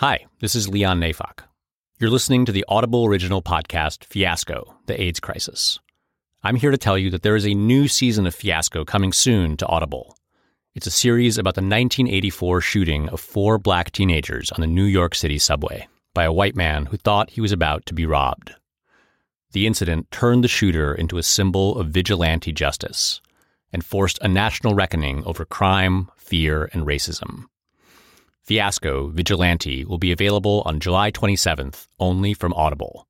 Hi, this is Leon Neyfakh. You're listening to the Audible original podcast, Fiasco The AIDS Crisis. I'm here to tell you that there is a new season of Fiasco coming soon to Audible. It's a series about the 1984 shooting of four black teenagers on the New York City subway by a white man who thought he was about to be robbed. The incident turned the shooter into a symbol of vigilante justice and forced a national reckoning over crime, fear, and racism. Fiasco Vigilante will be available on July 27th only from Audible.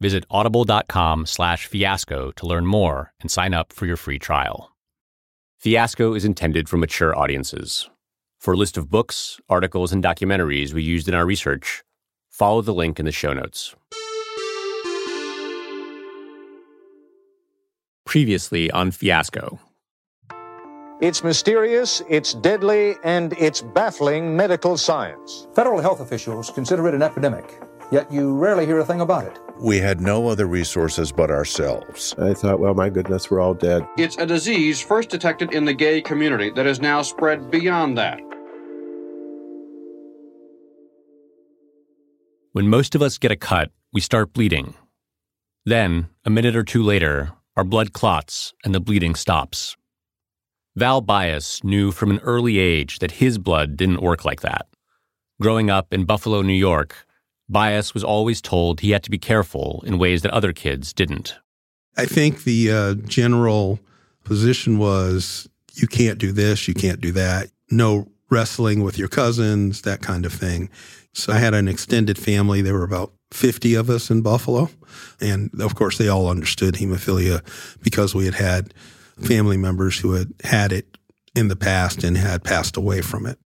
Visit audible.com slash fiasco to learn more and sign up for your free trial. Fiasco is intended for mature audiences. For a list of books, articles, and documentaries we used in our research, follow the link in the show notes. Previously on Fiasco. It's mysterious, it's deadly, and it's baffling medical science. Federal health officials consider it an epidemic, yet you rarely hear a thing about it. We had no other resources but ourselves. I thought, well, my goodness, we're all dead. It's a disease first detected in the gay community that has now spread beyond that. When most of us get a cut, we start bleeding. Then, a minute or two later, our blood clots and the bleeding stops. Val Bias knew from an early age that his blood didn't work like that. Growing up in Buffalo, New York, Bias was always told he had to be careful in ways that other kids didn't. I think the uh, general position was you can't do this, you can't do that, no wrestling with your cousins, that kind of thing. So I had an extended family. There were about 50 of us in Buffalo. And of course, they all understood hemophilia because we had had family members who had had it in the past and had passed away from it.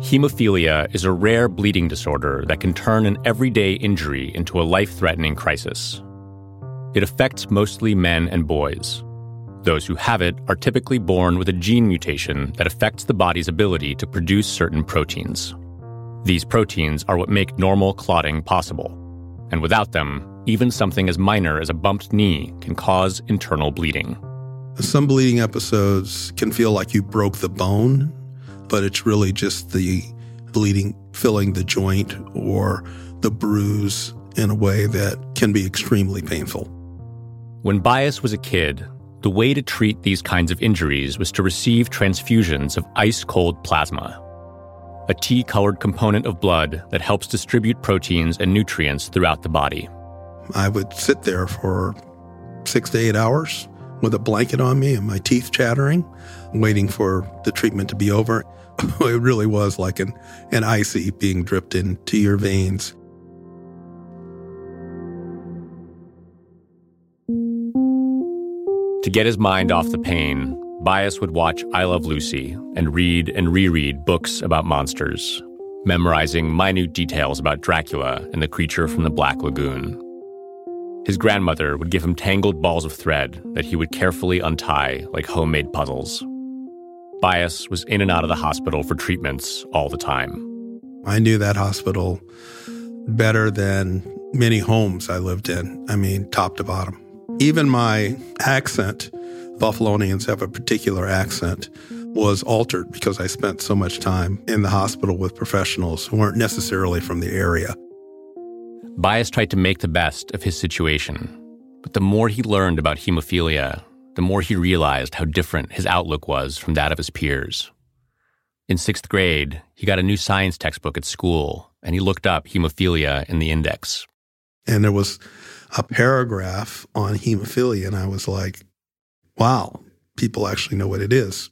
Hemophilia is a rare bleeding disorder that can turn an everyday injury into a life threatening crisis. It affects mostly men and boys. Those who have it are typically born with a gene mutation that affects the body's ability to produce certain proteins. These proteins are what make normal clotting possible, and without them, even something as minor as a bumped knee can cause internal bleeding. Some bleeding episodes can feel like you broke the bone, but it's really just the bleeding filling the joint or the bruise in a way that can be extremely painful. When Bias was a kid, the way to treat these kinds of injuries was to receive transfusions of ice cold plasma, a tea colored component of blood that helps distribute proteins and nutrients throughout the body. I would sit there for six to eight hours with a blanket on me and my teeth chattering, waiting for the treatment to be over. it really was like an, an icy being dripped into your veins. To get his mind off the pain, Bias would watch I Love Lucy and read and reread books about monsters, memorizing minute details about Dracula and the creature from the Black Lagoon. His grandmother would give him tangled balls of thread that he would carefully untie like homemade puzzles. Bias was in and out of the hospital for treatments all the time. I knew that hospital better than many homes I lived in. I mean, top to bottom. Even my accent, Buffalonians have a particular accent, was altered because I spent so much time in the hospital with professionals who weren't necessarily from the area. Bias tried to make the best of his situation, but the more he learned about hemophilia, the more he realized how different his outlook was from that of his peers. In sixth grade, he got a new science textbook at school, and he looked up hemophilia in the index. And there was a paragraph on hemophilia, and I was like, wow, people actually know what it is.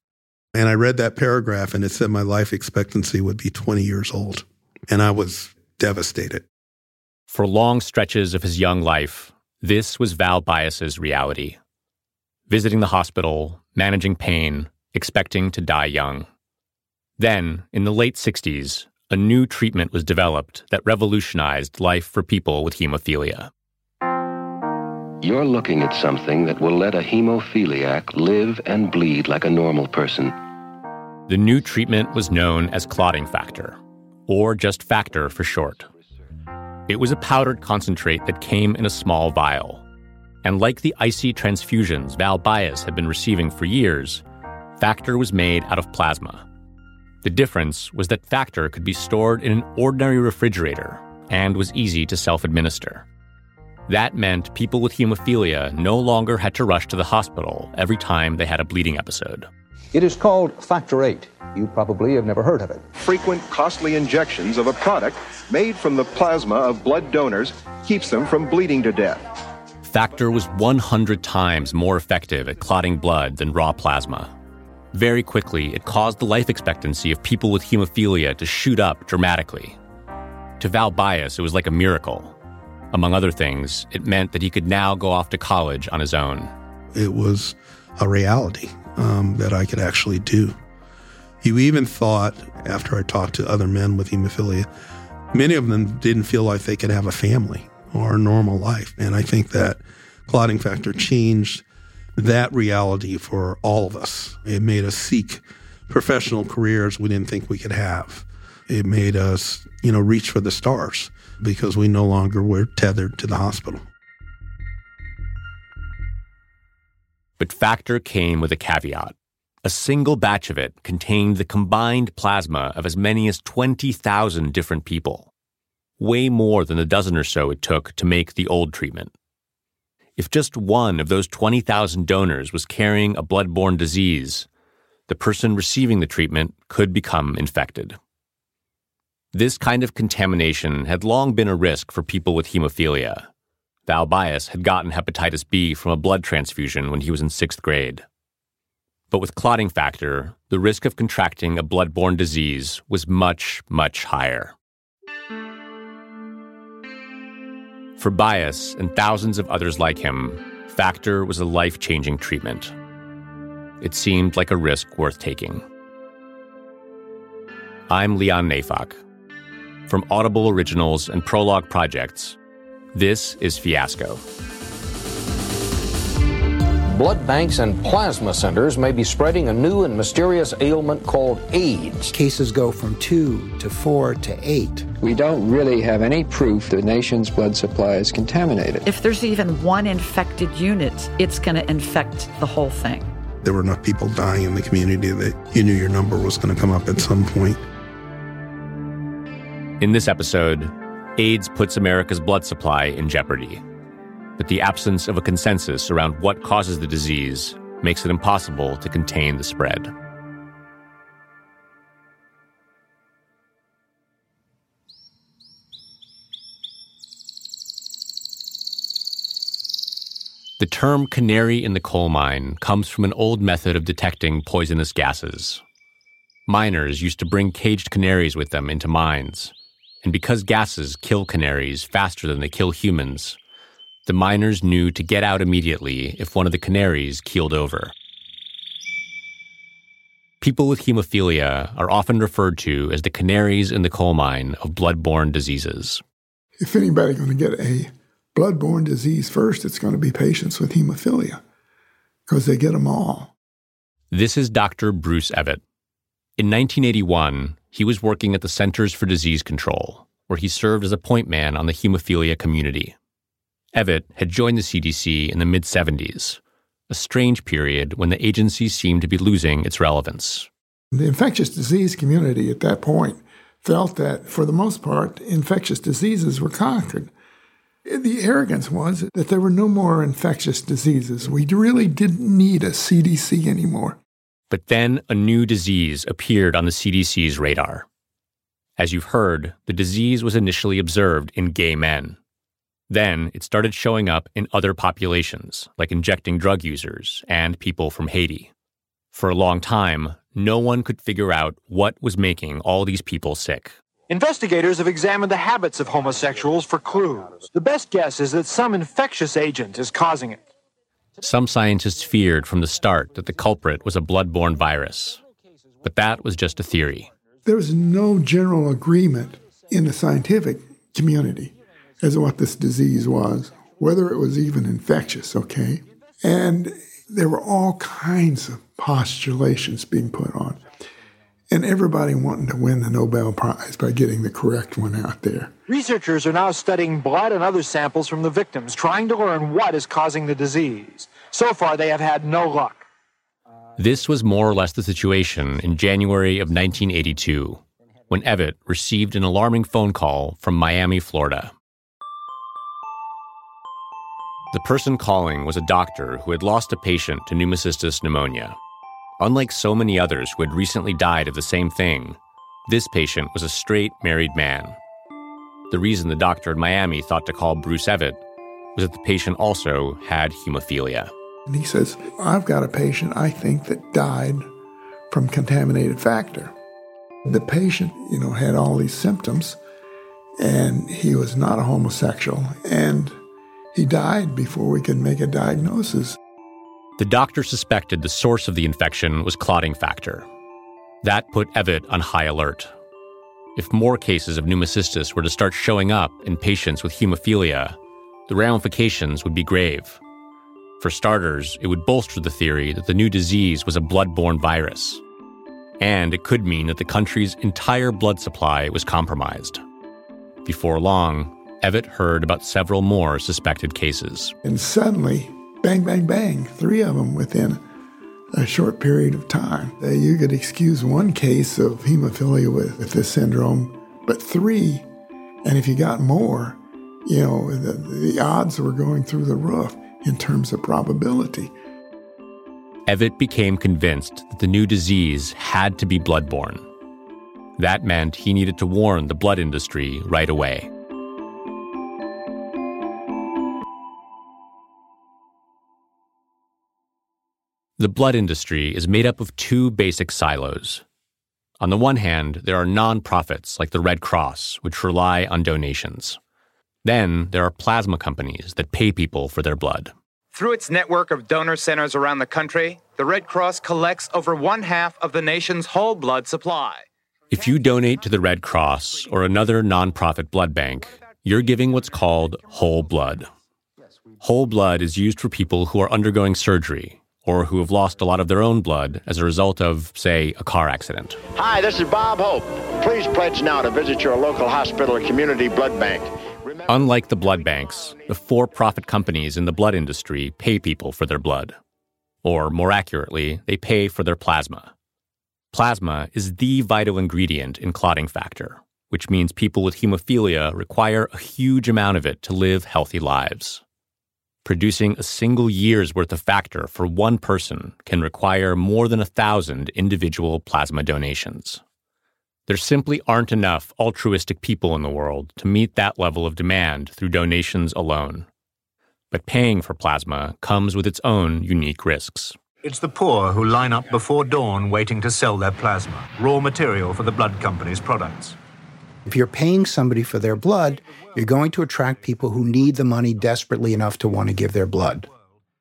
And I read that paragraph, and it said my life expectancy would be 20 years old. And I was devastated. For long stretches of his young life, this was Val Bias's reality. Visiting the hospital, managing pain, expecting to die young. Then, in the late 60s, a new treatment was developed that revolutionized life for people with hemophilia. You're looking at something that will let a hemophiliac live and bleed like a normal person. The new treatment was known as clotting factor, or just factor for short. It was a powdered concentrate that came in a small vial. And like the icy transfusions Val Bias had been receiving for years, Factor was made out of plasma. The difference was that factor could be stored in an ordinary refrigerator and was easy to self administer. That meant people with hemophilia no longer had to rush to the hospital every time they had a bleeding episode. It is called Factor 8. You probably have never heard of it. Frequent costly injections of a product made from the plasma of blood donors keeps them from bleeding to death. Factor was 100 times more effective at clotting blood than raw plasma. Very quickly, it caused the life expectancy of people with hemophilia to shoot up dramatically. To Val Bias, it was like a miracle. Among other things, it meant that he could now go off to college on his own. It was a reality um, that I could actually do. You even thought, after I talked to other men with hemophilia, many of them didn't feel like they could have a family or a normal life. And I think that clotting factor changed that reality for all of us. It made us seek professional careers we didn't think we could have. It made us, you know, reach for the stars because we no longer were tethered to the hospital. But Factor came with a caveat. A single batch of it contained the combined plasma of as many as 20,000 different people, way more than the dozen or so it took to make the old treatment. If just one of those 20,000 donors was carrying a blood-borne disease, the person receiving the treatment could become infected. This kind of contamination had long been a risk for people with hemophilia. Val Bias had gotten hepatitis B from a blood transfusion when he was in sixth grade. But with clotting factor, the risk of contracting a blood-borne disease was much, much higher. For Bias and thousands of others like him, factor was a life changing treatment. It seemed like a risk worth taking. I'm Leon Neyfakh. From Audible Originals and Prologue Projects, this is Fiasco. Blood banks and plasma centers may be spreading a new and mysterious ailment called AIDS. Cases go from two to four to eight. We don't really have any proof the nation's blood supply is contaminated. If there's even one infected unit, it's going to infect the whole thing. There were enough people dying in the community that you knew your number was going to come up at some point. In this episode, AIDS puts America's blood supply in jeopardy. But the absence of a consensus around what causes the disease makes it impossible to contain the spread. The term canary in the coal mine comes from an old method of detecting poisonous gases. Miners used to bring caged canaries with them into mines, and because gases kill canaries faster than they kill humans, the miners knew to get out immediately if one of the canaries keeled over. People with hemophilia are often referred to as the canaries in the coal mine of blood-borne diseases. If anybody's going to get a blood-borne disease first, it's going to be patients with hemophilia because they get them all. This is Dr. Bruce Evatt. In 1981, he was working at the Centers for Disease Control, where he served as a point man on the hemophilia community. Evatt had joined the CDC in the mid 70s, a strange period when the agency seemed to be losing its relevance. The infectious disease community at that point felt that, for the most part, infectious diseases were conquered. The arrogance was that there were no more infectious diseases. We really didn't need a CDC anymore. But then a new disease appeared on the CDC's radar. As you've heard, the disease was initially observed in gay men. Then it started showing up in other populations, like injecting drug users and people from Haiti. For a long time, no one could figure out what was making all these people sick. Investigators have examined the habits of homosexuals for clues. The best guess is that some infectious agent is causing it. Some scientists feared from the start that the culprit was a blood-borne virus. But that was just a theory. There was no general agreement in the scientific community as to what this disease was, whether it was even infectious, okay? And there were all kinds of postulations being put on. And everybody wanting to win the Nobel Prize by getting the correct one out there. Researchers are now studying blood and other samples from the victims, trying to learn what is causing the disease. So far, they have had no luck. This was more or less the situation in January of 1982 when Evatt received an alarming phone call from Miami, Florida. The person calling was a doctor who had lost a patient to pneumocystis pneumonia. Unlike so many others who had recently died of the same thing, this patient was a straight married man. The reason the doctor in Miami thought to call Bruce Evatt was that the patient also had hemophilia. And he says, I've got a patient I think that died from contaminated factor. The patient, you know, had all these symptoms and he was not a homosexual and he died before we could make a diagnosis. The doctor suspected the source of the infection was clotting factor. That put Evatt on high alert. If more cases of pneumocystis were to start showing up in patients with hemophilia, the ramifications would be grave. For starters, it would bolster the theory that the new disease was a blood-borne virus. And it could mean that the country's entire blood supply was compromised. Before long, Evatt heard about several more suspected cases. And suddenly, bang, bang, bang, three of them within a short period of time. Uh, you could excuse one case of hemophilia with, with this syndrome, but three, and if you got more, you know, the, the odds were going through the roof in terms of probability. Evatt became convinced that the new disease had to be bloodborne. That meant he needed to warn the blood industry right away. The blood industry is made up of two basic silos. On the one hand, there are nonprofits like the Red Cross, which rely on donations. Then there are plasma companies that pay people for their blood. Through its network of donor centers around the country, the Red Cross collects over one half of the nation's whole blood supply. If you donate to the Red Cross or another nonprofit blood bank, you're giving what's called whole blood. Whole blood is used for people who are undergoing surgery or who have lost a lot of their own blood as a result of, say, a car accident. Hi, this is Bob Hope. Please pledge now to visit your local hospital or community blood bank. Unlike the blood banks, the for profit companies in the blood industry pay people for their blood. Or, more accurately, they pay for their plasma. Plasma is the vital ingredient in clotting factor, which means people with hemophilia require a huge amount of it to live healthy lives. Producing a single year's worth of factor for one person can require more than a thousand individual plasma donations. There simply aren't enough altruistic people in the world to meet that level of demand through donations alone. But paying for plasma comes with its own unique risks. It's the poor who line up before dawn waiting to sell their plasma, raw material for the blood company's products. If you're paying somebody for their blood, you're going to attract people who need the money desperately enough to want to give their blood.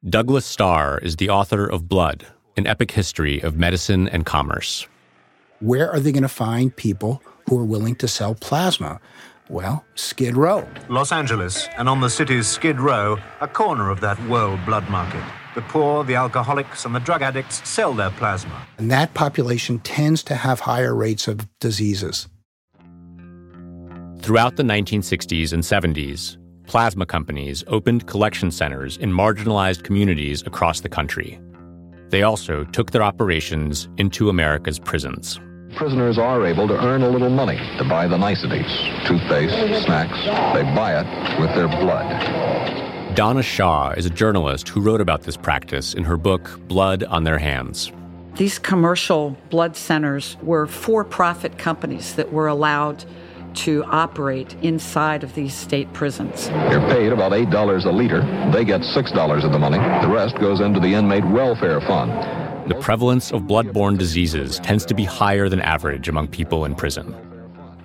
Douglas Starr is the author of Blood, an epic history of medicine and commerce. Where are they going to find people who are willing to sell plasma? Well, Skid Row. Los Angeles, and on the city's Skid Row, a corner of that world blood market. The poor, the alcoholics, and the drug addicts sell their plasma. And that population tends to have higher rates of diseases. Throughout the 1960s and 70s, plasma companies opened collection centers in marginalized communities across the country. They also took their operations into America's prisons. Prisoners are able to earn a little money to buy the niceties toothpaste, snacks. They buy it with their blood. Donna Shaw is a journalist who wrote about this practice in her book, Blood on Their Hands. These commercial blood centers were for profit companies that were allowed to operate inside of these state prisons. They're paid about $8 a liter. They get $6 of the money. The rest goes into the inmate welfare fund. The prevalence of blood-borne diseases tends to be higher than average among people in prison.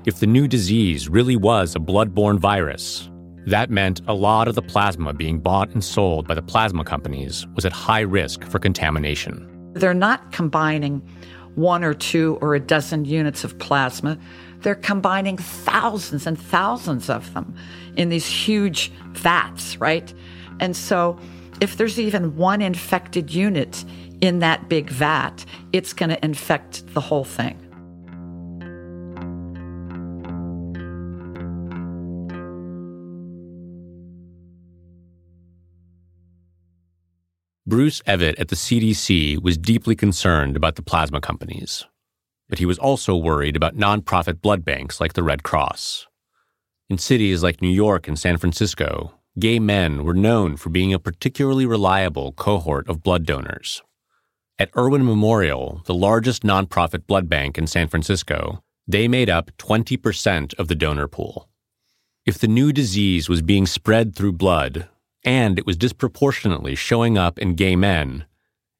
If the new disease really was a blood-borne virus, that meant a lot of the plasma being bought and sold by the plasma companies was at high risk for contamination. They're not combining one or two or a dozen units of plasma. They're combining thousands and thousands of them in these huge vats, right? And so if there's even one infected unit in that big vat, it's going to infect the whole thing. Bruce Evatt at the CDC was deeply concerned about the plasma companies, but he was also worried about nonprofit blood banks like the Red Cross. In cities like New York and San Francisco, gay men were known for being a particularly reliable cohort of blood donors. At Irwin Memorial, the largest nonprofit blood bank in San Francisco, they made up 20% of the donor pool. If the new disease was being spread through blood, and it was disproportionately showing up in gay men,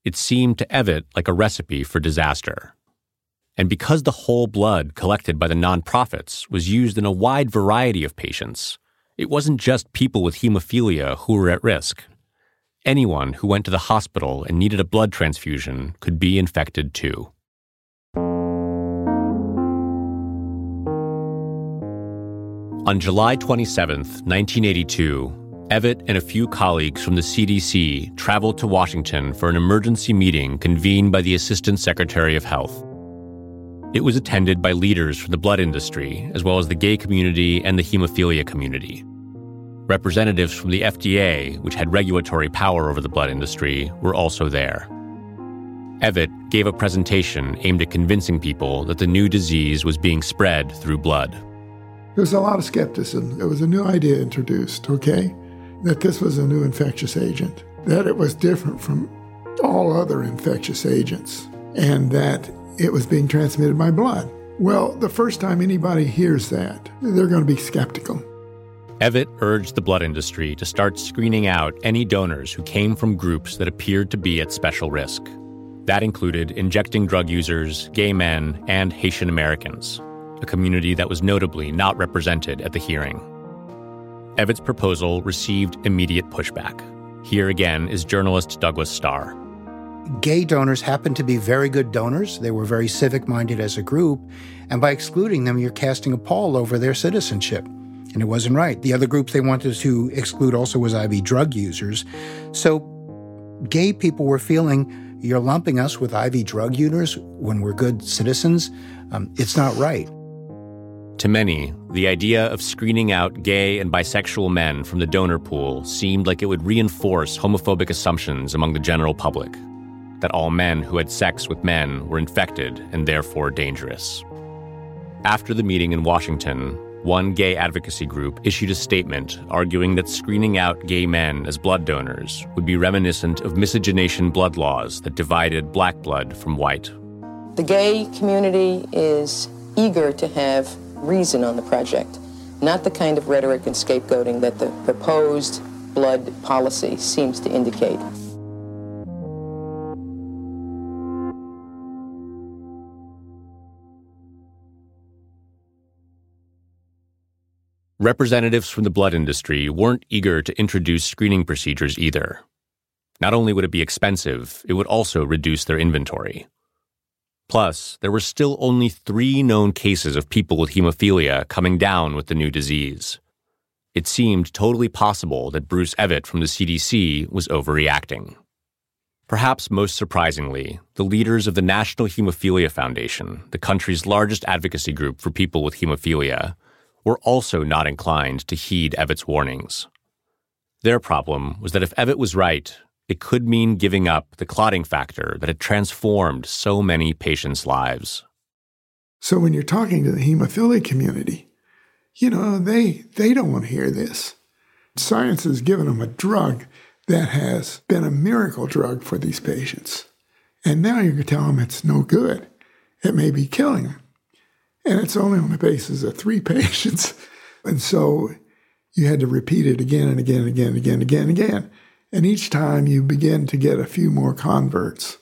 it seemed to Evatt like a recipe for disaster. And because the whole blood collected by the nonprofits was used in a wide variety of patients, it wasn't just people with hemophilia who were at risk. Anyone who went to the hospital and needed a blood transfusion could be infected too. On July 27, 1982, Evatt and a few colleagues from the CDC traveled to Washington for an emergency meeting convened by the Assistant Secretary of Health. It was attended by leaders from the blood industry, as well as the gay community and the hemophilia community. Representatives from the FDA, which had regulatory power over the blood industry, were also there. Evatt gave a presentation aimed at convincing people that the new disease was being spread through blood. There was a lot of skepticism. There was a new idea introduced, okay? That this was a new infectious agent, that it was different from all other infectious agents, and that it was being transmitted by blood. Well, the first time anybody hears that, they're going to be skeptical. Evatt urged the blood industry to start screening out any donors who came from groups that appeared to be at special risk. That included injecting drug users, gay men, and Haitian Americans, a community that was notably not represented at the hearing. Evatt's proposal received immediate pushback. Here again is journalist Douglas Starr gay donors happen to be very good donors. They were very civic minded as a group. And by excluding them, you're casting a pall over their citizenship. And it wasn't right. The other group they wanted to exclude also was IV drug users. So gay people were feeling you're lumping us with IV drug users when we're good citizens. Um, it's not right. To many, the idea of screening out gay and bisexual men from the donor pool seemed like it would reinforce homophobic assumptions among the general public that all men who had sex with men were infected and therefore dangerous. After the meeting in Washington, one gay advocacy group issued a statement arguing that screening out gay men as blood donors would be reminiscent of miscegenation blood laws that divided black blood from white. The gay community is eager to have reason on the project, not the kind of rhetoric and scapegoating that the proposed blood policy seems to indicate. Representatives from the blood industry weren't eager to introduce screening procedures either. Not only would it be expensive, it would also reduce their inventory. Plus, there were still only three known cases of people with hemophilia coming down with the new disease. It seemed totally possible that Bruce Evatt from the CDC was overreacting. Perhaps most surprisingly, the leaders of the National Hemophilia Foundation, the country's largest advocacy group for people with hemophilia, were also not inclined to heed Evatt's warnings. Their problem was that if Evatt was right, it could mean giving up the clotting factor that had transformed so many patients' lives. So when you're talking to the hemophilia community, you know, they they don't want to hear this. Science has given them a drug that has been a miracle drug for these patients. And now you're going to tell them it's no good. It may be killing them. And it's only on the basis of three patients. And so you had to repeat it again and again and again and again and again and again. And each time you begin to get a few more converts.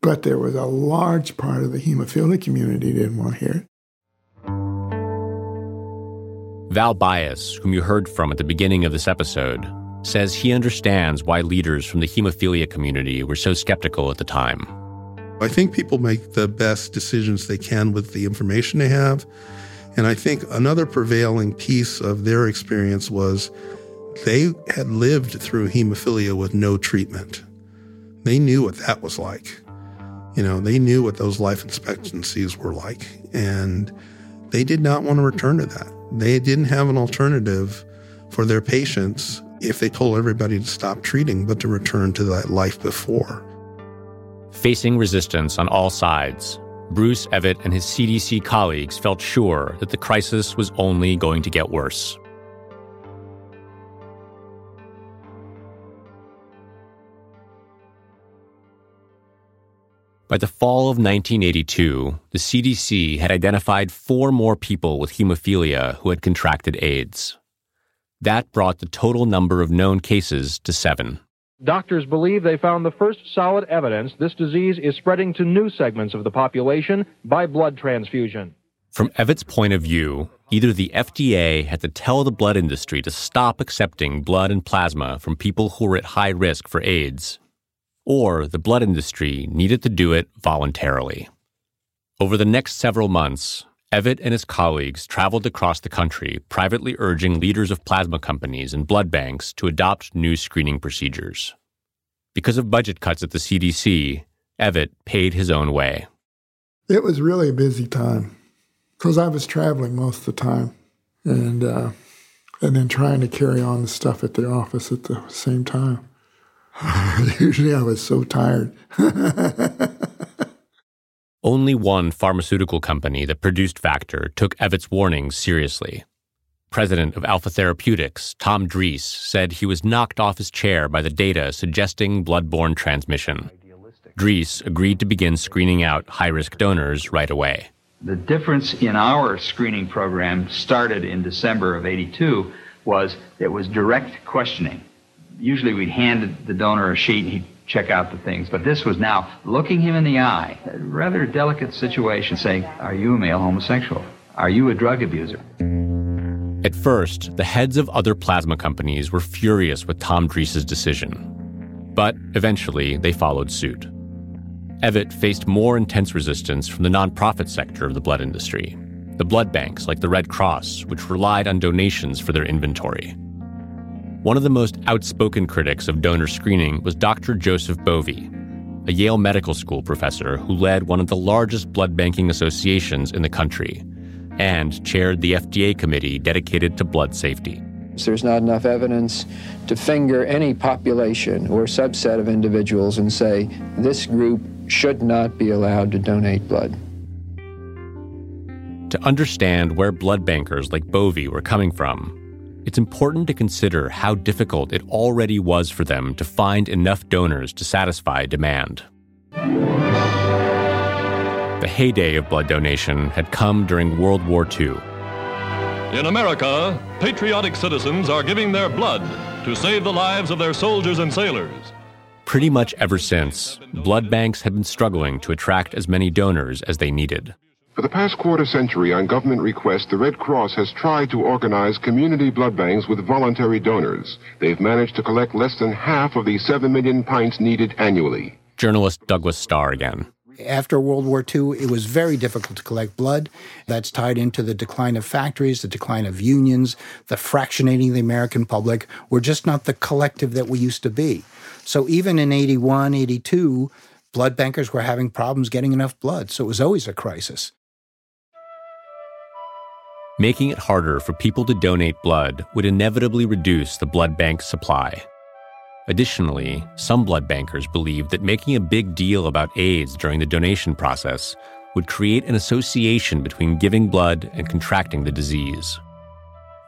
But there was a large part of the hemophilia community didn't want to hear it. Val Bias, whom you heard from at the beginning of this episode, says he understands why leaders from the hemophilia community were so skeptical at the time. I think people make the best decisions they can with the information they have. And I think another prevailing piece of their experience was they had lived through hemophilia with no treatment. They knew what that was like. You know, they knew what those life expectancies were like. And they did not want to return to that. They didn't have an alternative for their patients if they told everybody to stop treating but to return to that life before. Facing resistance on all sides, Bruce Evatt and his CDC colleagues felt sure that the crisis was only going to get worse. By the fall of 1982, the CDC had identified four more people with hemophilia who had contracted AIDS. That brought the total number of known cases to seven. Doctors believe they found the first solid evidence this disease is spreading to new segments of the population by blood transfusion. From Evatt's point of view, either the FDA had to tell the blood industry to stop accepting blood and plasma from people who were at high risk for AIDS, or the blood industry needed to do it voluntarily. Over the next several months, Evatt and his colleagues traveled across the country, privately urging leaders of plasma companies and blood banks to adopt new screening procedures. Because of budget cuts at the CDC, Evatt paid his own way. It was really a busy time because I was traveling most of the time, and uh, and then trying to carry on the stuff at the office at the same time. Usually, I was so tired. Only one pharmaceutical company that produced Factor took Evatt's warnings seriously. President of Alpha Therapeutics, Tom Drees, said he was knocked off his chair by the data suggesting blood-borne transmission. Drees agreed to begin screening out high risk donors right away. The difference in our screening program started in December of 82 was it was direct questioning. Usually we'd hand the donor a sheet and he'd check out the things. But this was now looking him in the eye, a rather delicate situation, saying, Are you a male homosexual? Are you a drug abuser? At first, the heads of other plasma companies were furious with Tom Drees' decision. But eventually, they followed suit. Evatt faced more intense resistance from the nonprofit sector of the blood industry, the blood banks like the Red Cross, which relied on donations for their inventory. One of the most outspoken critics of donor screening was Dr. Joseph Bove, a Yale Medical School professor who led one of the largest blood banking associations in the country and chaired the FDA committee dedicated to blood safety. There's not enough evidence to finger any population or subset of individuals and say this group should not be allowed to donate blood. To understand where blood bankers like Bove were coming from, it's important to consider how difficult it already was for them to find enough donors to satisfy demand. The heyday of blood donation had come during World War II. In America, patriotic citizens are giving their blood to save the lives of their soldiers and sailors. Pretty much ever since, blood banks have been struggling to attract as many donors as they needed. For the past quarter century, on government request, the Red Cross has tried to organize community blood banks with voluntary donors. They've managed to collect less than half of the 7 million pints needed annually. Journalist Douglas Starr again. After World War II, it was very difficult to collect blood. That's tied into the decline of factories, the decline of unions, the fractionating of the American public. We're just not the collective that we used to be. So even in 81, 82, blood bankers were having problems getting enough blood. So it was always a crisis. Making it harder for people to donate blood would inevitably reduce the blood bank supply. Additionally, some blood bankers believed that making a big deal about AIDS during the donation process would create an association between giving blood and contracting the disease.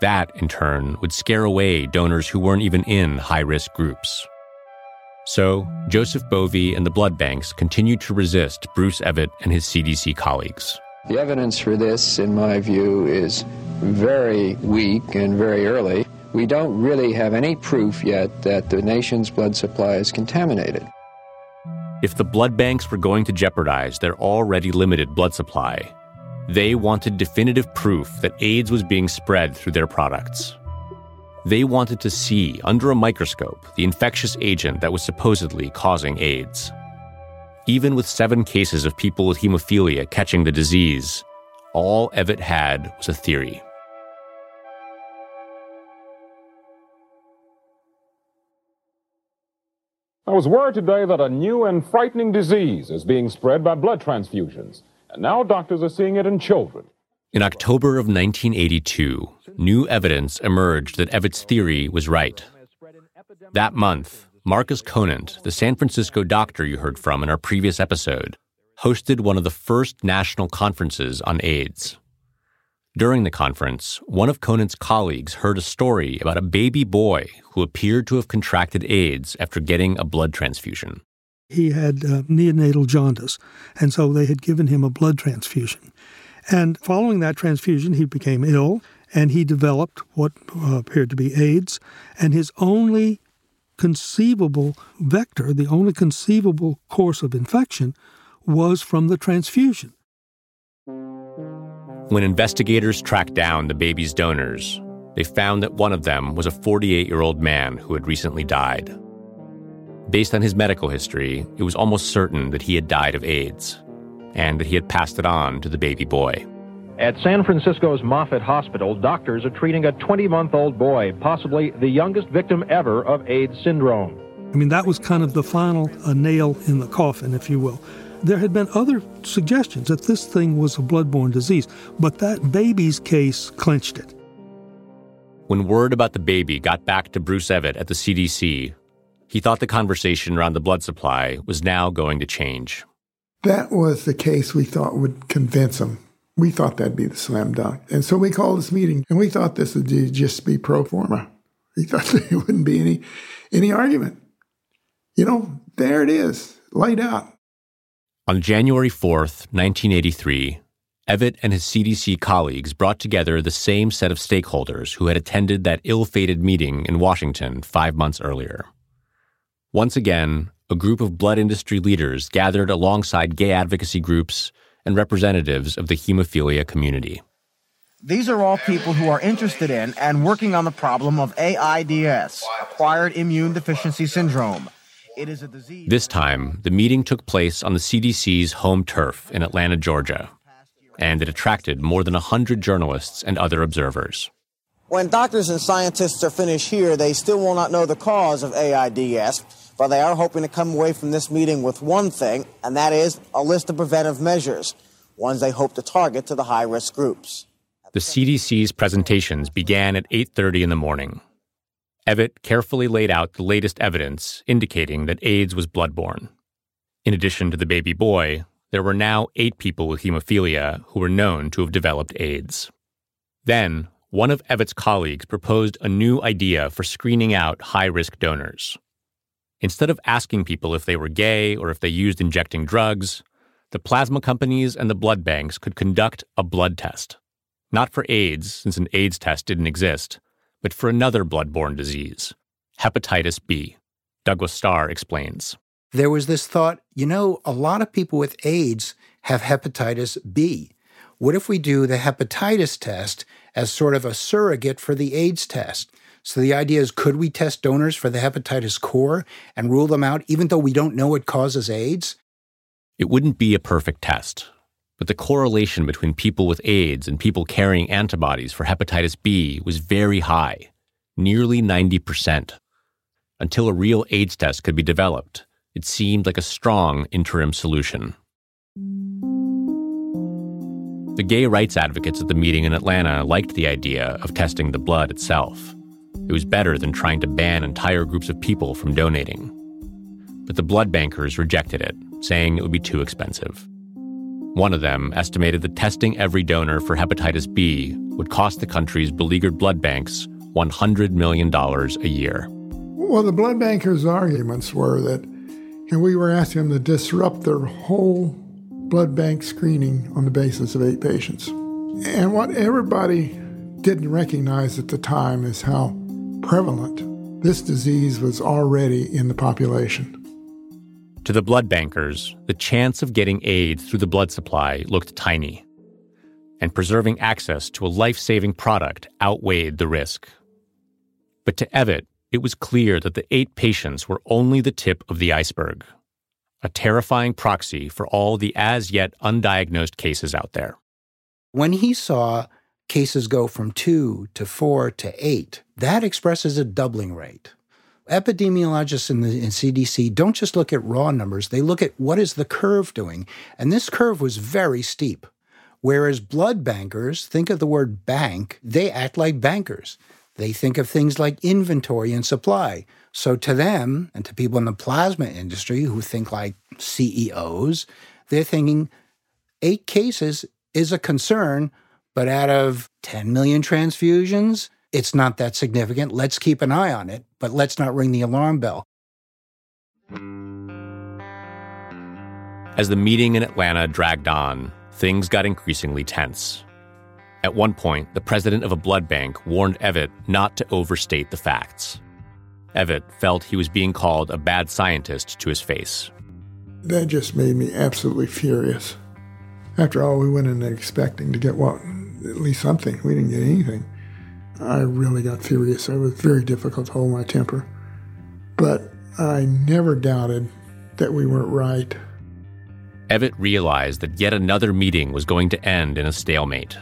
That, in turn, would scare away donors who weren't even in high risk groups. So, Joseph Bove and the blood banks continued to resist Bruce Evatt and his CDC colleagues. The evidence for this, in my view, is very weak and very early. We don't really have any proof yet that the nation's blood supply is contaminated. If the blood banks were going to jeopardize their already limited blood supply, they wanted definitive proof that AIDS was being spread through their products. They wanted to see, under a microscope, the infectious agent that was supposedly causing AIDS. Even with seven cases of people with hemophilia catching the disease, all Evatt had was a theory. I was worried today that a new and frightening disease is being spread by blood transfusions, and now doctors are seeing it in children. In October of 1982, new evidence emerged that Evatt's theory was right. That month, Marcus Conant, the San Francisco doctor you heard from in our previous episode, hosted one of the first national conferences on AIDS. During the conference, one of Conant's colleagues heard a story about a baby boy who appeared to have contracted AIDS after getting a blood transfusion. He had uh, neonatal jaundice, and so they had given him a blood transfusion. And following that transfusion, he became ill and he developed what uh, appeared to be AIDS. And his only conceivable vector, the only conceivable course of infection, was from the transfusion. When investigators tracked down the baby's donors, they found that one of them was a 48 year old man who had recently died. Based on his medical history, it was almost certain that he had died of AIDS and that he had passed it on to the baby boy. At San Francisco's Moffitt Hospital, doctors are treating a 20 month old boy, possibly the youngest victim ever of AIDS syndrome. I mean, that was kind of the final uh, nail in the coffin, if you will. There had been other suggestions that this thing was a bloodborne disease, but that baby's case clinched it. When word about the baby got back to Bruce Evatt at the CDC, he thought the conversation around the blood supply was now going to change. That was the case we thought would convince him. We thought that'd be the slam dunk. And so we called this meeting and we thought this would just be pro forma. We thought there wouldn't be any any argument. You know, there it is, laid out. On January 4th, 1983, Evatt and his CDC colleagues brought together the same set of stakeholders who had attended that ill fated meeting in Washington five months earlier. Once again, a group of blood industry leaders gathered alongside gay advocacy groups and representatives of the hemophilia community. These are all people who are interested in and working on the problem of AIDS, acquired immune deficiency syndrome. It is a disease. This time, the meeting took place on the CDC's home turf in Atlanta, Georgia, and it attracted more than 100 journalists and other observers. When doctors and scientists are finished here, they still will not know the cause of AIDS, but they are hoping to come away from this meeting with one thing, and that is a list of preventive measures, ones they hope to target to the high-risk groups. The CDC's presentations began at 8:30 in the morning. Evatt carefully laid out the latest evidence indicating that AIDS was bloodborne. In addition to the baby boy, there were now eight people with hemophilia who were known to have developed AIDS. Then, one of Evatt's colleagues proposed a new idea for screening out high risk donors. Instead of asking people if they were gay or if they used injecting drugs, the plasma companies and the blood banks could conduct a blood test. Not for AIDS, since an AIDS test didn't exist, but for another bloodborne disease, hepatitis B. Douglas Starr explains. There was this thought you know, a lot of people with AIDS have hepatitis B. What if we do the hepatitis test as sort of a surrogate for the AIDS test? So the idea is could we test donors for the hepatitis core and rule them out even though we don't know it causes AIDS? It wouldn't be a perfect test, but the correlation between people with AIDS and people carrying antibodies for hepatitis B was very high, nearly 90%. Until a real AIDS test could be developed, it seemed like a strong interim solution. The gay rights advocates at the meeting in Atlanta liked the idea of testing the blood itself. It was better than trying to ban entire groups of people from donating. But the blood bankers rejected it, saying it would be too expensive. One of them estimated that testing every donor for hepatitis B would cost the country's beleaguered blood banks $100 million a year. Well, the blood bankers' arguments were that and we were asking them to disrupt their whole blood bank screening on the basis of eight patients. And what everybody didn't recognize at the time is how prevalent this disease was already in the population. To the blood bankers, the chance of getting AIDS through the blood supply looked tiny, and preserving access to a life saving product outweighed the risk. But to Evatt, it was clear that the eight patients were only the tip of the iceberg, a terrifying proxy for all the as yet undiagnosed cases out there. When he saw cases go from two to four to eight, that expresses a doubling rate. Epidemiologists in the in CDC don't just look at raw numbers, they look at what is the curve doing. And this curve was very steep. Whereas blood bankers, think of the word bank, they act like bankers. They think of things like inventory and supply. So to them, and to people in the plasma industry who think like CEOs, they're thinking eight cases is a concern, but out of 10 million transfusions, it's not that significant. Let's keep an eye on it, but let's not ring the alarm bell. As the meeting in Atlanta dragged on, things got increasingly tense. At one point, the president of a blood bank warned Evatt not to overstate the facts. Evatt felt he was being called a bad scientist to his face. That just made me absolutely furious. After all, we went in expecting to get what? At least something. We didn't get anything. I really got furious. It was very difficult to hold my temper. But I never doubted that we weren't right. Evatt realized that yet another meeting was going to end in a stalemate.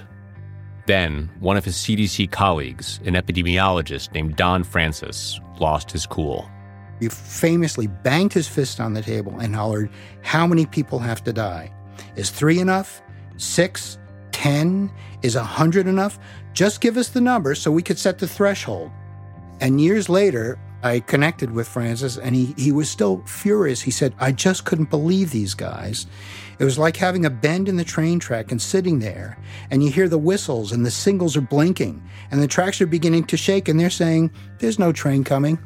Then, one of his CDC colleagues, an epidemiologist named Don Francis, lost his cool. He famously banged his fist on the table and hollered, How many people have to die? Is three enough? Six? Ten? Is a hundred enough? Just give us the number so we could set the threshold. And years later, I connected with Francis and he, he was still furious. He said, I just couldn't believe these guys. It was like having a bend in the train track and sitting there, and you hear the whistles and the signals are blinking, and the tracks are beginning to shake, and they're saying, There's no train coming.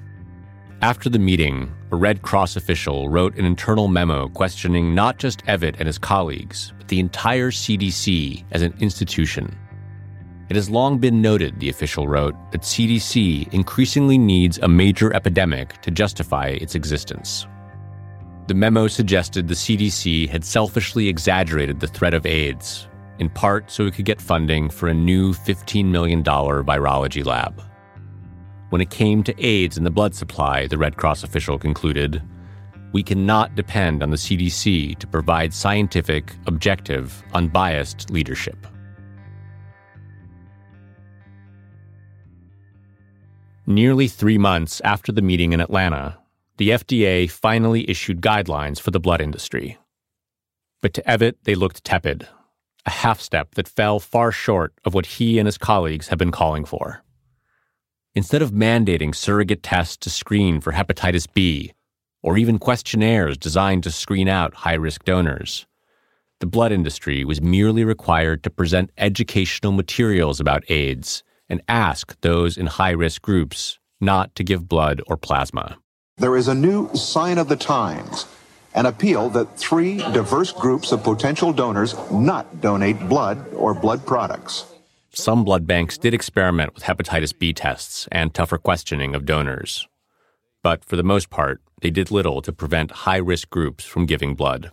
After the meeting, a Red Cross official wrote an internal memo questioning not just Evatt and his colleagues, but the entire CDC as an institution. It has long been noted, the official wrote, that CDC increasingly needs a major epidemic to justify its existence. The memo suggested the CDC had selfishly exaggerated the threat of AIDS, in part so it could get funding for a new $15 million virology lab. When it came to AIDS in the blood supply, the Red Cross official concluded, we cannot depend on the CDC to provide scientific, objective, unbiased leadership. Nearly three months after the meeting in Atlanta, the FDA finally issued guidelines for the blood industry. But to Evatt, they looked tepid, a half step that fell far short of what he and his colleagues had been calling for. Instead of mandating surrogate tests to screen for hepatitis B, or even questionnaires designed to screen out high risk donors, the blood industry was merely required to present educational materials about AIDS and ask those in high risk groups not to give blood or plasma. There is a new sign of the times an appeal that three diverse groups of potential donors not donate blood or blood products. Some blood banks did experiment with hepatitis B tests and tougher questioning of donors. But for the most part, they did little to prevent high risk groups from giving blood.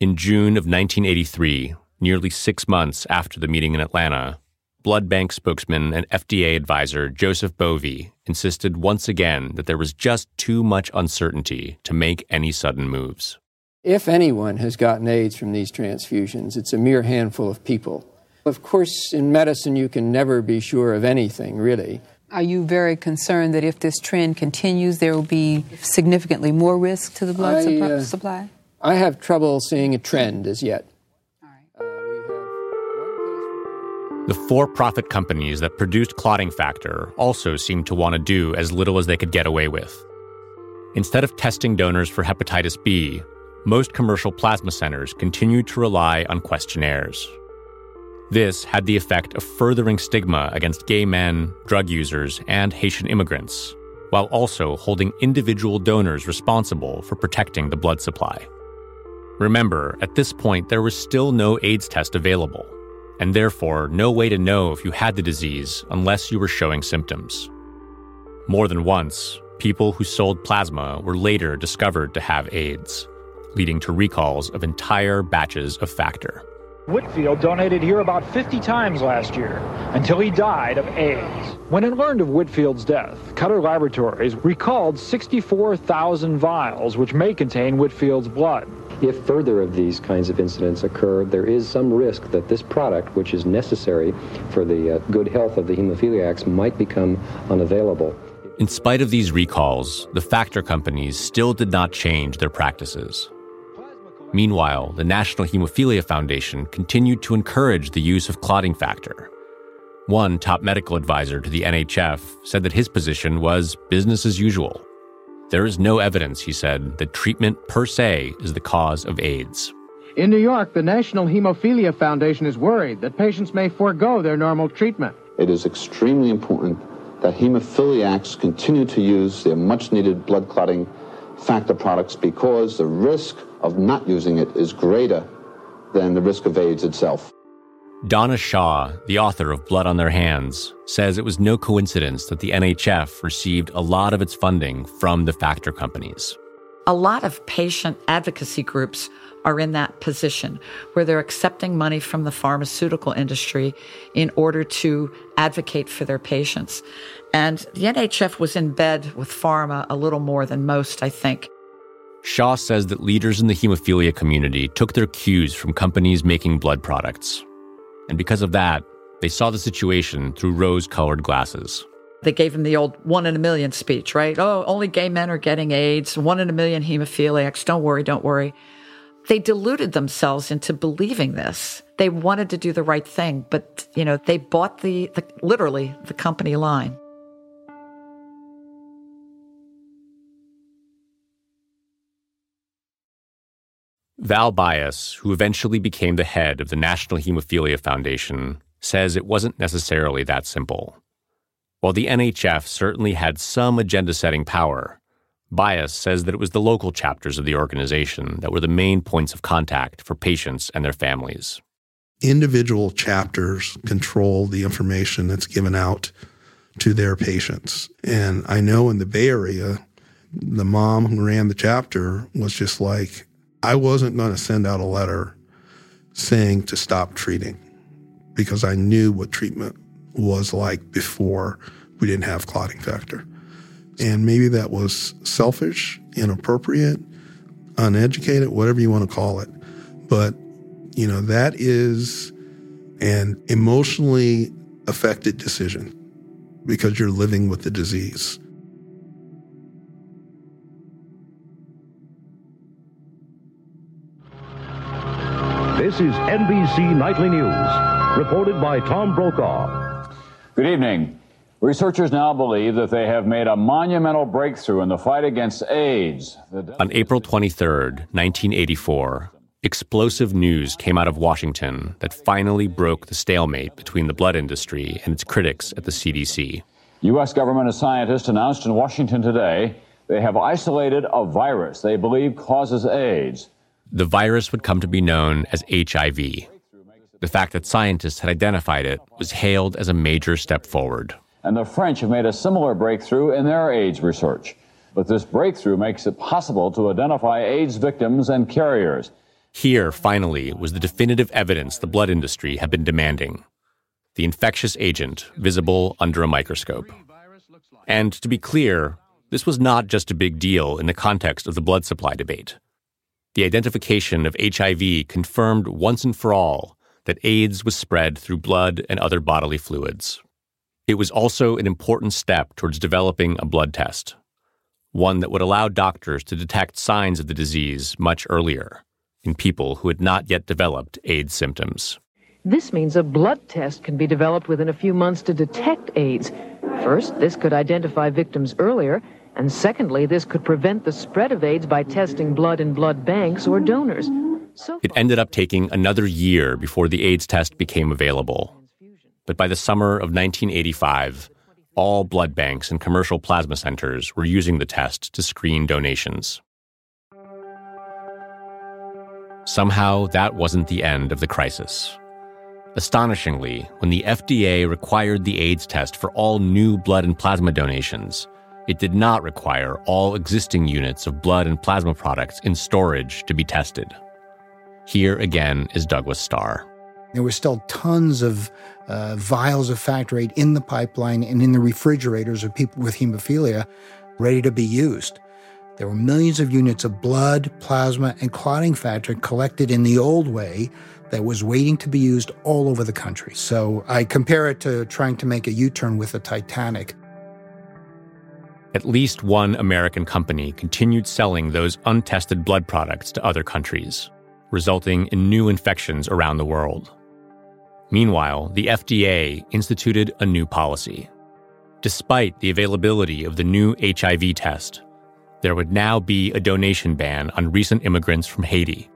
In June of 1983, nearly six months after the meeting in Atlanta, blood bank spokesman and FDA advisor Joseph Bove insisted once again that there was just too much uncertainty to make any sudden moves. If anyone has gotten AIDS from these transfusions, it's a mere handful of people. Of course, in medicine, you can never be sure of anything, really. Are you very concerned that if this trend continues, there will be significantly more risk to the blood I, supl- uh, supply? I have trouble seeing a trend as yet. The for profit companies that produced clotting factor also seemed to want to do as little as they could get away with. Instead of testing donors for hepatitis B, most commercial plasma centers continued to rely on questionnaires. This had the effect of furthering stigma against gay men, drug users, and Haitian immigrants, while also holding individual donors responsible for protecting the blood supply. Remember, at this point, there was still no AIDS test available, and therefore no way to know if you had the disease unless you were showing symptoms. More than once, people who sold plasma were later discovered to have AIDS, leading to recalls of entire batches of factor. Whitfield donated here about 50 times last year until he died of AIDS. When it learned of Whitfield's death, Cutter Laboratories recalled 64,000 vials which may contain Whitfield's blood. If further of these kinds of incidents occur, there is some risk that this product, which is necessary for the uh, good health of the hemophiliacs, might become unavailable. In spite of these recalls, the factor companies still did not change their practices. Meanwhile, the National Hemophilia Foundation continued to encourage the use of clotting factor. One top medical advisor to the NHF said that his position was business as usual. There is no evidence, he said, that treatment per se is the cause of AIDS. In New York, the National Hemophilia Foundation is worried that patients may forego their normal treatment. It is extremely important that hemophiliacs continue to use their much needed blood clotting factor products because the risk of not using it is greater than the risk of AIDS itself. Donna Shaw, the author of Blood on Their Hands, says it was no coincidence that the NHF received a lot of its funding from the factor companies. A lot of patient advocacy groups are in that position where they're accepting money from the pharmaceutical industry in order to advocate for their patients. And the NHF was in bed with pharma a little more than most, I think. Shaw says that leaders in the hemophilia community took their cues from companies making blood products and because of that, they saw the situation through rose colored glasses. They gave him the old one in a million speech, right? Oh, only gay men are getting AIDS, one in a million hemophiliacs. Don't worry, don't worry. They deluded themselves into believing this. They wanted to do the right thing, but, you know, they bought the, the literally the company line. Val Bias, who eventually became the head of the National Hemophilia Foundation, says it wasn't necessarily that simple. While the NHF certainly had some agenda setting power, Bias says that it was the local chapters of the organization that were the main points of contact for patients and their families. Individual chapters control the information that's given out to their patients. And I know in the Bay Area, the mom who ran the chapter was just like, I wasn't going to send out a letter saying to stop treating because I knew what treatment was like before we didn't have clotting factor. And maybe that was selfish, inappropriate, uneducated, whatever you want to call it. But, you know, that is an emotionally affected decision because you're living with the disease. This is NBC Nightly News, reported by Tom Brokaw. Good evening. Researchers now believe that they have made a monumental breakthrough in the fight against AIDS. On April 23, 1984, explosive news came out of Washington that finally broke the stalemate between the blood industry and its critics at the CDC. U.S. government scientists announced in Washington today they have isolated a virus they believe causes AIDS the virus would come to be known as HIV. The fact that scientists had identified it was hailed as a major step forward. And the French have made a similar breakthrough in their AIDS research. But this breakthrough makes it possible to identify AIDS victims and carriers. Here, finally, was the definitive evidence the blood industry had been demanding the infectious agent visible under a microscope. And to be clear, this was not just a big deal in the context of the blood supply debate the identification of HIV confirmed once and for all that AIDS was spread through blood and other bodily fluids. It was also an important step towards developing a blood test, one that would allow doctors to detect signs of the disease much earlier in people who had not yet developed AIDS symptoms. This means a blood test can be developed within a few months to detect AIDS. First, this could identify victims earlier, and secondly, this could prevent the spread of AIDS by testing blood in blood banks or donors. So it ended up taking another year before the AIDS test became available. But by the summer of 1985, all blood banks and commercial plasma centers were using the test to screen donations. Somehow, that wasn't the end of the crisis. Astonishingly, when the FDA required the AIDS test for all new blood and plasma donations, it did not require all existing units of blood and plasma products in storage to be tested. Here again is Douglas Starr. There were still tons of uh, vials of Factor VIII in the pipeline and in the refrigerators of people with hemophilia ready to be used. There were millions of units of blood, plasma, and clotting factor collected in the old way that was waiting to be used all over the country. So I compare it to trying to make a U turn with the Titanic. At least one American company continued selling those untested blood products to other countries, resulting in new infections around the world. Meanwhile, the FDA instituted a new policy. Despite the availability of the new HIV test, there would now be a donation ban on recent immigrants from Haiti,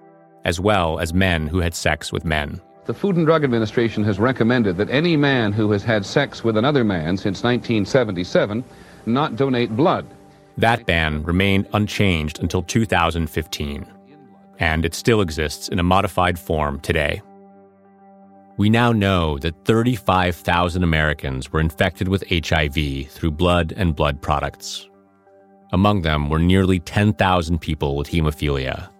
as well as men who had sex with men. The Food and Drug Administration has recommended that any man who has had sex with another man since 1977 not donate blood. That ban remained unchanged until 2015, and it still exists in a modified form today. We now know that 35,000 Americans were infected with HIV through blood and blood products. Among them were nearly 10,000 people with hemophilia,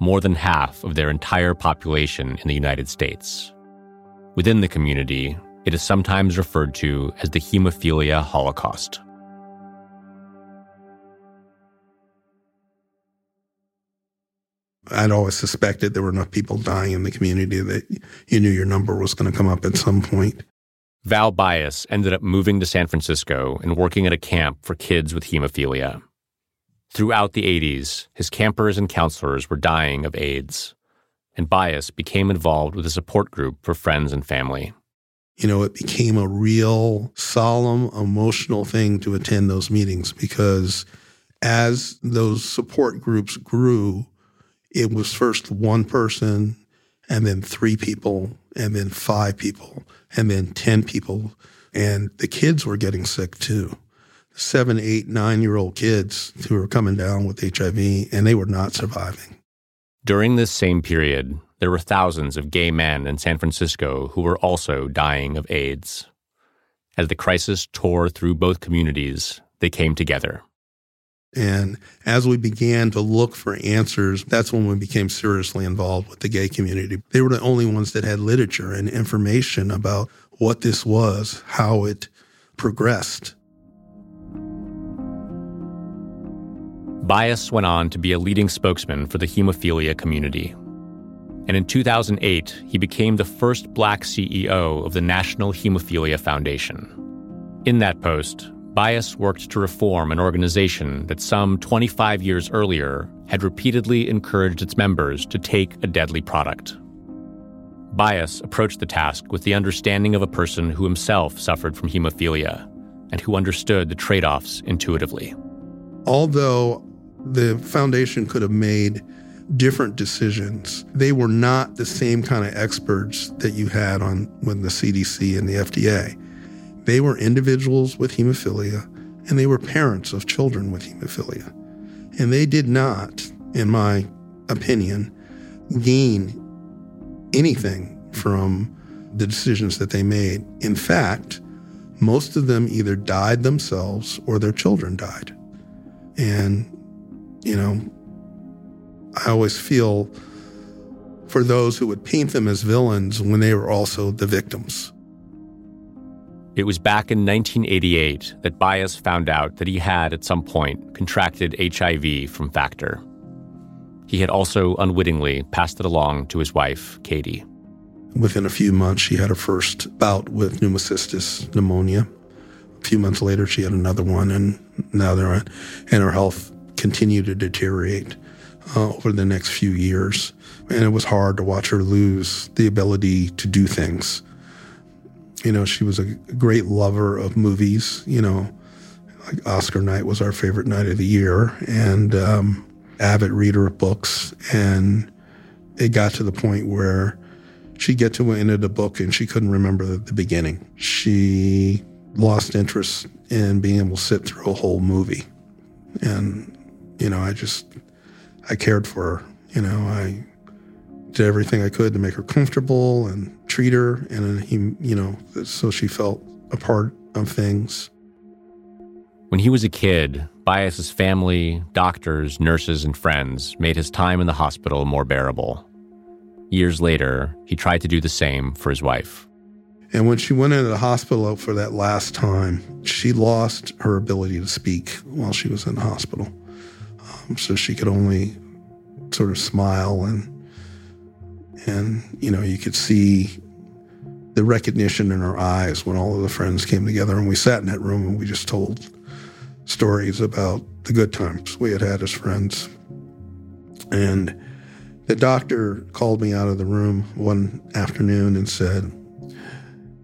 more than half of their entire population in the United States. Within the community, it is sometimes referred to as the Hemophilia Holocaust. I'd always suspected there were enough people dying in the community that you knew your number was going to come up at some point. Val Bias ended up moving to San Francisco and working at a camp for kids with hemophilia. Throughout the 80s, his campers and counselors were dying of AIDS, and Bias became involved with a support group for friends and family. You know, it became a real solemn, emotional thing to attend those meetings because as those support groups grew, it was first one person and then three people and then five people and then 10 people. And the kids were getting sick too. Seven, eight, nine year old kids who were coming down with HIV and they were not surviving. During this same period, there were thousands of gay men in San Francisco who were also dying of AIDS. As the crisis tore through both communities, they came together. And as we began to look for answers, that's when we became seriously involved with the gay community. They were the only ones that had literature and information about what this was, how it progressed. Bias went on to be a leading spokesman for the hemophilia community. And in 2008, he became the first black CEO of the National Hemophilia Foundation. In that post, Bias worked to reform an organization that some 25 years earlier had repeatedly encouraged its members to take a deadly product. Bias approached the task with the understanding of a person who himself suffered from hemophilia and who understood the trade offs intuitively. Although the foundation could have made different decisions, they were not the same kind of experts that you had on with the CDC and the FDA. They were individuals with hemophilia, and they were parents of children with hemophilia. And they did not, in my opinion, gain anything from the decisions that they made. In fact, most of them either died themselves or their children died. And, you know, I always feel for those who would paint them as villains when they were also the victims. It was back in 1988 that Bias found out that he had, at some point, contracted HIV from Factor. He had also unwittingly passed it along to his wife, Katie. Within a few months, she had her first bout with pneumocystis pneumonia. A few months later, she had another one, and now they're and her health continued to deteriorate uh, over the next few years. And it was hard to watch her lose the ability to do things. You know, she was a great lover of movies. You know, like Oscar night was our favorite night of the year, and um, avid reader of books. And it got to the point where she'd get to the end of the book and she couldn't remember the, the beginning. She lost interest in being able to sit through a whole movie. And, you know, I just, I cared for her. You know, I did everything I could to make her comfortable and treat her, and he, you know, so she felt a part of things. When he was a kid, Bias's family, doctors, nurses, and friends made his time in the hospital more bearable. Years later, he tried to do the same for his wife. And when she went into the hospital for that last time, she lost her ability to speak while she was in the hospital. Um, so she could only sort of smile and and, you know, you could see the recognition in her eyes when all of the friends came together and we sat in that room and we just told stories about the good times we had had as friends. And the doctor called me out of the room one afternoon and said,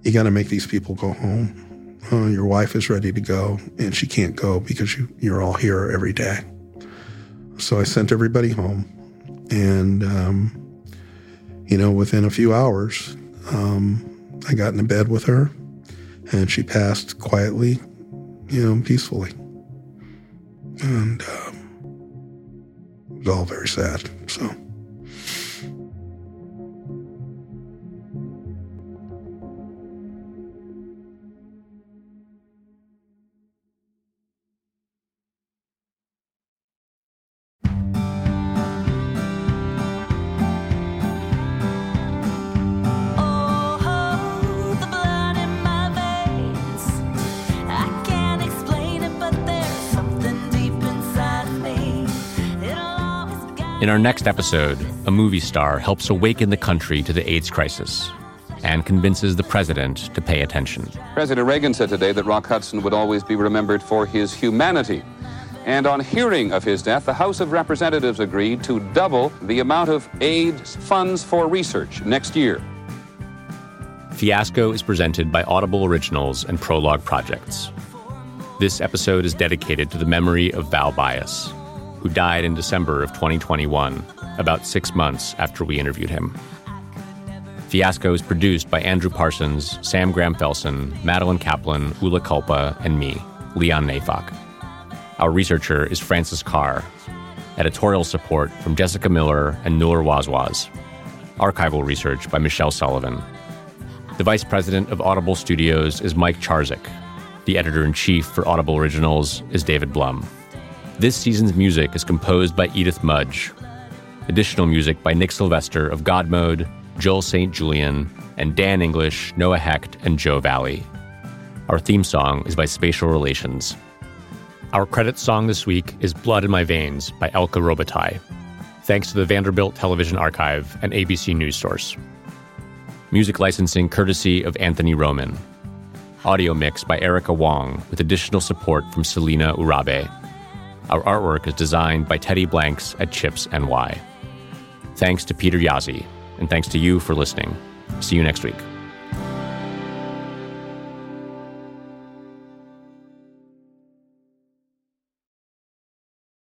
you got to make these people go home. Your wife is ready to go, and she can't go because you, you're all here every day. So I sent everybody home. And, um, you know, within a few hours, um, I got into bed with her, and she passed quietly, you know, peacefully. And um, it was all very sad. So. In our next episode, a movie star helps awaken the country to the AIDS crisis and convinces the president to pay attention. President Reagan said today that Rock Hudson would always be remembered for his humanity. And on hearing of his death, the House of Representatives agreed to double the amount of AIDS funds for research next year. Fiasco is presented by Audible Originals and Prologue Projects. This episode is dedicated to the memory of Val Bias, who died in December of 2021, about six months after we interviewed him. Fiasco is produced by Andrew Parsons, Sam Graham Felsen, Madeline Kaplan, Ula Culpa, and me, Leon Neyfakh. Our researcher is Francis Carr. Editorial support from Jessica Miller and Noor Wazwaz. Archival research by Michelle Sullivan. The vice president of Audible Studios is Mike Charzuk. The editor in chief for Audible Originals is David Blum. This season's music is composed by Edith Mudge. Additional music by Nick Sylvester of God Mode, Joel St. Julian, and Dan English, Noah Hecht, and Joe Valley. Our theme song is by Spatial Relations. Our credit song this week is Blood in My Veins by Elka Robitaille. Thanks to the Vanderbilt Television Archive and ABC News Source. Music licensing courtesy of Anthony Roman. Audio mix by Erica Wong with additional support from Selena Urabe. Our artwork is designed by Teddy Blanks at Chips NY. Thanks to Peter Yazzie, and thanks to you for listening. See you next week.